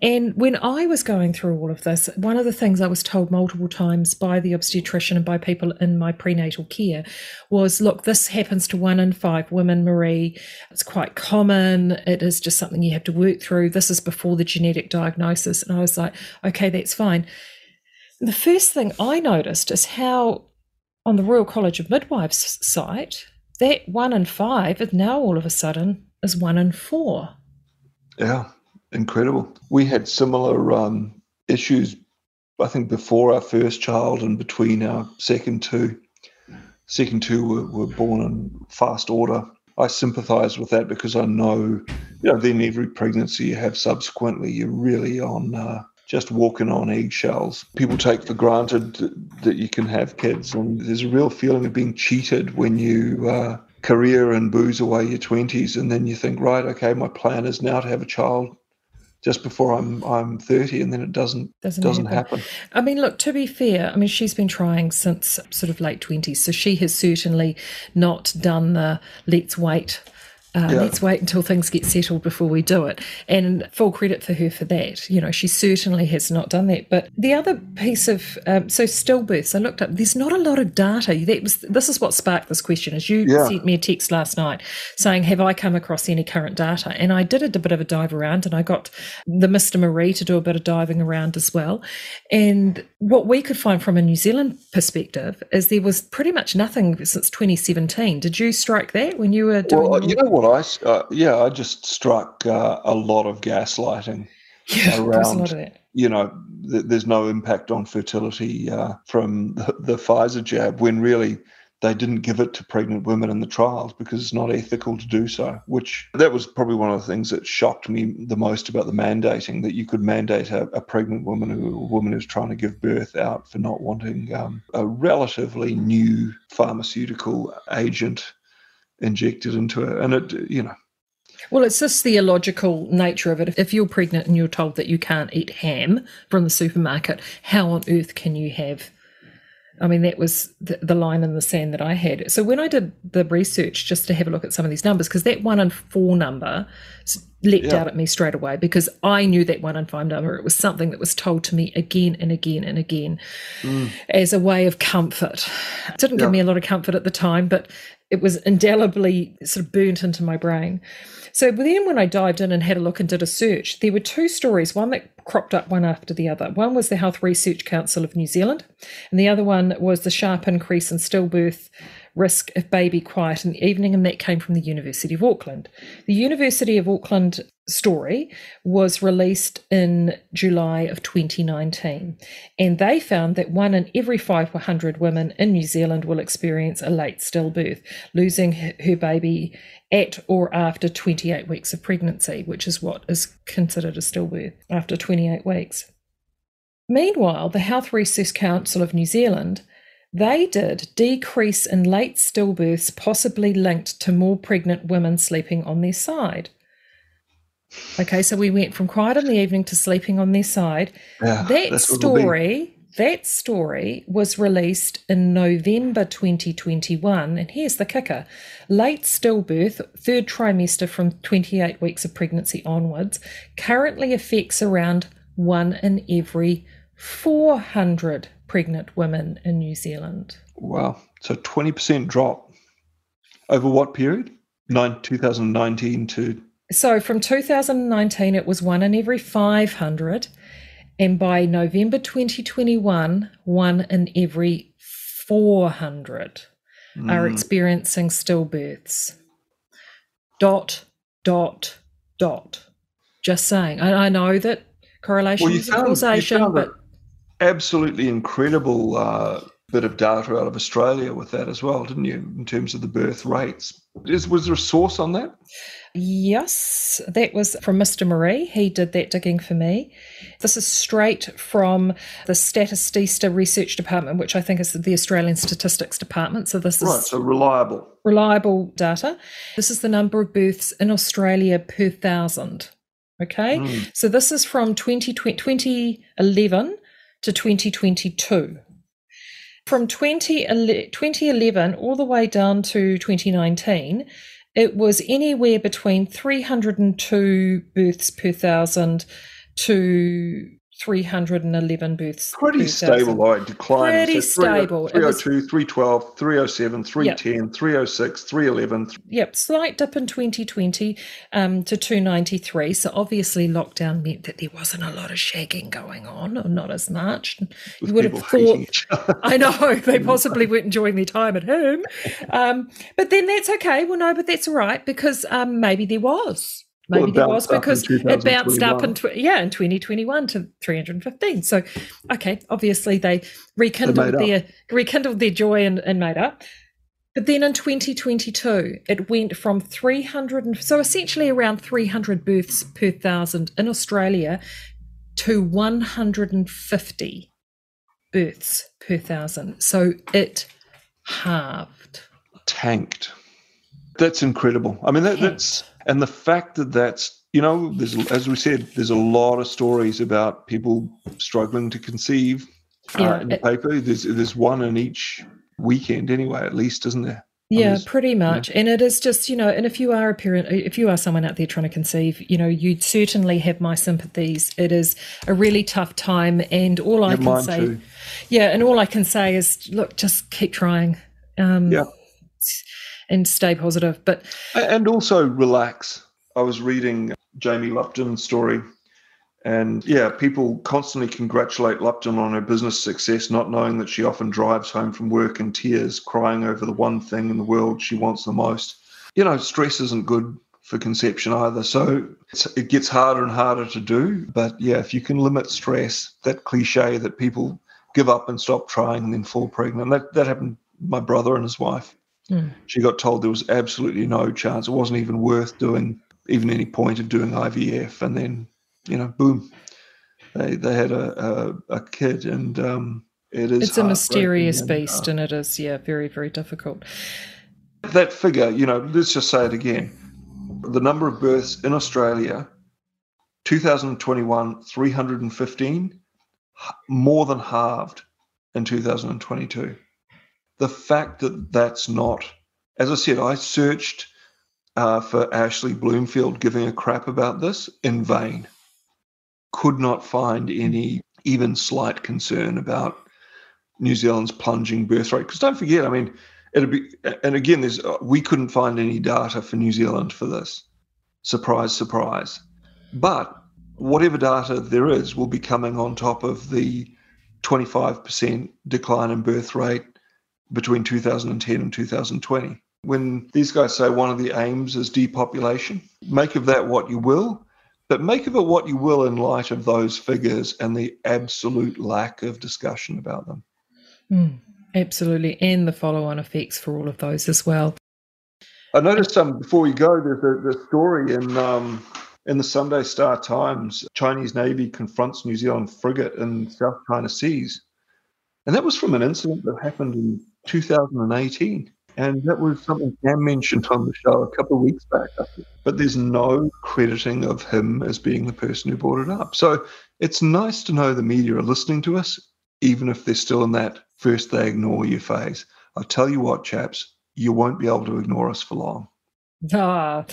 And when I was going through all of this, one of the things I was told multiple times by the obstetrician and by people in my prenatal care was, "Look, this happens to one in five women, Maree. It's quite common. It is just something you have to work through. This is before the genetic diagnosis." And I was like, "Okay, that's fine." The first thing I noticed is how on the Royal College of Midwives site, that one in five is now all of a sudden is one in four. Yeah, incredible. We had similar um, issues, I think, before our first child and between our second two. Second two were, were born in fast order. I sympathise with that because I know, you know, then every pregnancy you have subsequently, you're really on uh, just walking on eggshells. People take for granted that you can have kids, and there's a real feeling of being cheated when you uh, career and booze away your twenties, and then you think, right, okay, my plan is now to have a child just before I'm I'm 30 and then it doesn't Doesn't doesn't, happen. happen. I mean, look, to be fair, I mean, she's been trying since sort of late 20s, so she has certainly not done the let's wait. Uh, Yeah. Let's wait until things get settled before we do it. And full credit for her for that. You know, she certainly has not done that. But the other piece of um, so stillbirths, I looked up. There's not a lot of data. That was this is what sparked this question. As you Yeah. sent me a text last night saying, "Have I come across any current data?" And I did a bit of a dive around, and I got the Mister Maree to do a bit of diving around as well. And what we could find from a New Zealand perspective is there was pretty much nothing since 2017. Did you strike that when you were doing? Well, your- you know what I uh, yeah I just struck uh, a lot of gaslighting. <laughs> yeah, around- of you know, th- there's no impact on fertility uh, from the, the Pfizer jab when really they didn't give it to pregnant women in the trials because it's not ethical to do so. Which that was probably one of the things that shocked me the most about the mandating that you could mandate a, a pregnant woman who a woman who's trying to give birth out for not wanting um, a relatively new pharmaceutical agent injected into it. and it you know Well, it's just the illogical nature of it. If you're pregnant and you're told that you can't eat ham from the supermarket, how on earth can you have? I mean, that was the, the line in the sand that I had. So when I did the research just to have a look at some of these numbers, because that one in four number leapt Yeah. out at me straight away because I knew that one in five number. It was something that was told to me again and again and again mm. as a way of comfort. It didn't Yeah. give me a lot of comfort at the time, but it was indelibly sort of burnt into my brain. So then when I dived in and had a look and did a search, there were two stories, one that cropped up one after the other. One was the Health Research Council of New Zealand, and the other one was the sharp increase in stillbirth risk of baby quiet in the evening, and that came from the University of Auckland. The University of Auckland story was released in July of 2019, and they found that one in every 500 women in New Zealand will experience a late stillbirth, losing her baby at or after 28 weeks of pregnancy, which is what is considered a stillbirth after 28 weeks. Meanwhile, the Health Research Council of New Zealand they did decrease in late stillbirths, possibly linked to more pregnant women sleeping on their side. Okay, so we went from quiet in the evening to sleeping on their side. yeah, That that's what it'll be. story, that story was released in November 2021, and here's the kicker: late stillbirth, third trimester from 28 weeks of pregnancy onwards, currently affects around one in every 400 pregnant women in New Zealand. Wow. So 20% drop over what period? Nine, 2019 to, So from 2019, it was one in every 500. And by November 2021, one in every 400 are Mm, experiencing stillbirths. Dot, dot, dot. Just saying. I, I know that correlation well, is a found, you causation, but absolutely incredible uh, bit of data out of Australia with that as well, didn't you, in terms of the birth rates? Is, was there a source on that? Yes, that was from Mr. Maree. He did that digging for me. This is straight from the Statistista Research Department, which I think is the Australian Statistics Department. So this is Right, so reliable. reliable data. This is the number of births in Australia per thousand. Okay, Mm. so this is from 2020, 2011 to 2022. From 2011 2011 all the way down to 2019, it was anywhere between 302 births per thousand to 311 births. Pretty stable, like declining. Pretty So oh, stable. It was- 302, 312, 307, 310, 306, 311. Yep, slight dip in 2020 um, to 293. So obviously, lockdown meant that there wasn't a lot of shagging going on, or not as much. with You would have thought. <laughs> I know they <laughs> possibly weren't enjoying their time at home, um, but then that's okay. Well, no, but that's all right because um, maybe there was. Well, Maybe it there was bounced up in because it bounced up in 2021. tw- yeah in 2021 to 315. So okay, obviously they rekindled up. their rekindled their joy and, and made up. But then in 2022, it went from 300, and, so essentially around 300 births per thousand in Australia to 150 births per thousand. So it halved. tanked. That's incredible. I mean, that, that's and the fact that that's you know, there's as we said, there's a lot of stories about people struggling to conceive Yeah, uh, in the paper. There's there's one in each weekend anyway, at least, isn't there? Yeah, pretty much. And it is just, you know, and if you are a parent, if you are someone out there trying to conceive, you know, you'd certainly have my sympathies. It is a really tough time. And all I Yeah, can say, too. yeah, and all I can say is, look, just keep trying. Um, Yeah. And stay positive. But And also relax. I was reading Jamie Lupton's story, and yeah, people constantly congratulate Lupton on her business success, not knowing that she often drives home from work in tears, crying over the one thing in the world she wants the most. You know, stress isn't good for conception either. So it gets harder and harder to do. But yeah, if you can limit stress, that cliche that people give up and stop trying and then fall pregnant, that, that happened my brother and his wife she got told there was absolutely no chance. It wasn't even worth doing, even any point of doing IVF. And then, you know, boom, they they had a a, a kid, and um, it is it's a mysterious and, beast and it is, yeah, very, very difficult. uh, that figure, you know, let's just say it again: the number of births in Australia, 2021, 315, more than halved in 2022. The fact that that's not, as I said, I searched uh, for Ashley Bloomfield giving a crap about this in vain. Could not find any even slight concern about New Zealand's plunging birth rate. Because don't forget, I mean, it'll be, and again, there's uh, we couldn't find any data for New Zealand for this. Surprise, surprise. But whatever data there is will be coming on top of the 25% decline in birth rate between 2010 and 2020. When these guys say one of the aims is depopulation, make of that what you will, but make of it what you will in light of those figures and the absolute lack of discussion about them. Mm, absolutely. And the follow on effects for all of those as well. I noticed um, before we go, there's a, the story in um, in the Sunday Star Times. Chinese Navy confronts New Zealand frigate in South China Seas, and that was from an incident that happened in 2018. And that was something Cam mentioned on the show a couple of weeks back. I. But there's no crediting of him as being the person who brought it up. So it's nice to know the media are listening to us, even if they're still in that first they ignore you phase. I'll tell you what, chaps, you won't be able to ignore us for long. Ah,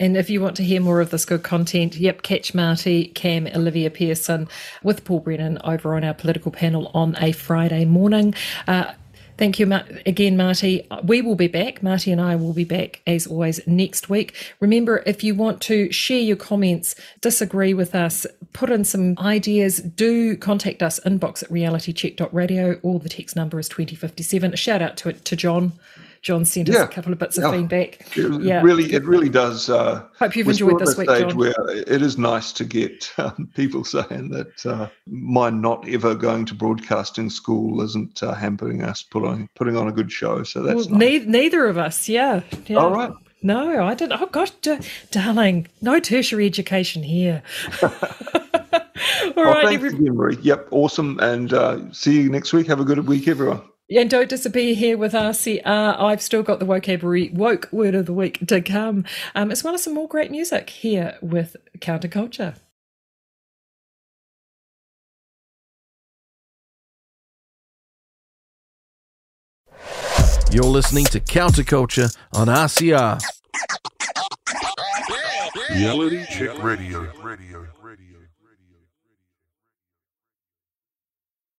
and if you want to hear more of this good content, yep, catch Marty, Cam, Olivia Pierson with Paul Brennan over on our political panel on a Friday morning. Uh, Thank you again, Marty. We will be back. Marty and I will be back as always next week. Remember, if you want to share your comments, disagree with us, put in some ideas, do contact us inbox at realitycheck.radio or the text number is 2057. A shout out to it to John. John sent us Yeah. a couple of bits of Yeah. feedback. It Yeah. really, it really does. Uh, Hope you've enjoyed this week, John. where it is nice to get um, people saying that uh, my not ever going to broadcasting school isn't uh, hampering us put on, putting on a good show. So that's Well, nice. nei- neither of us, yeah. yeah. All right. No, I didn't. Oh, gosh, d- darling, no tertiary education here. <laughs> <laughs> All Well, right, thanks every- Yep, awesome. And uh, see you next week. Have a good week, everyone. And don't disappear here with RCR. I've still got the vocabulary woke word of the week to come, um, as well as some more great music here with Counterculture. You're listening to Counterculture on RCR. Reality Check Radio. Radio.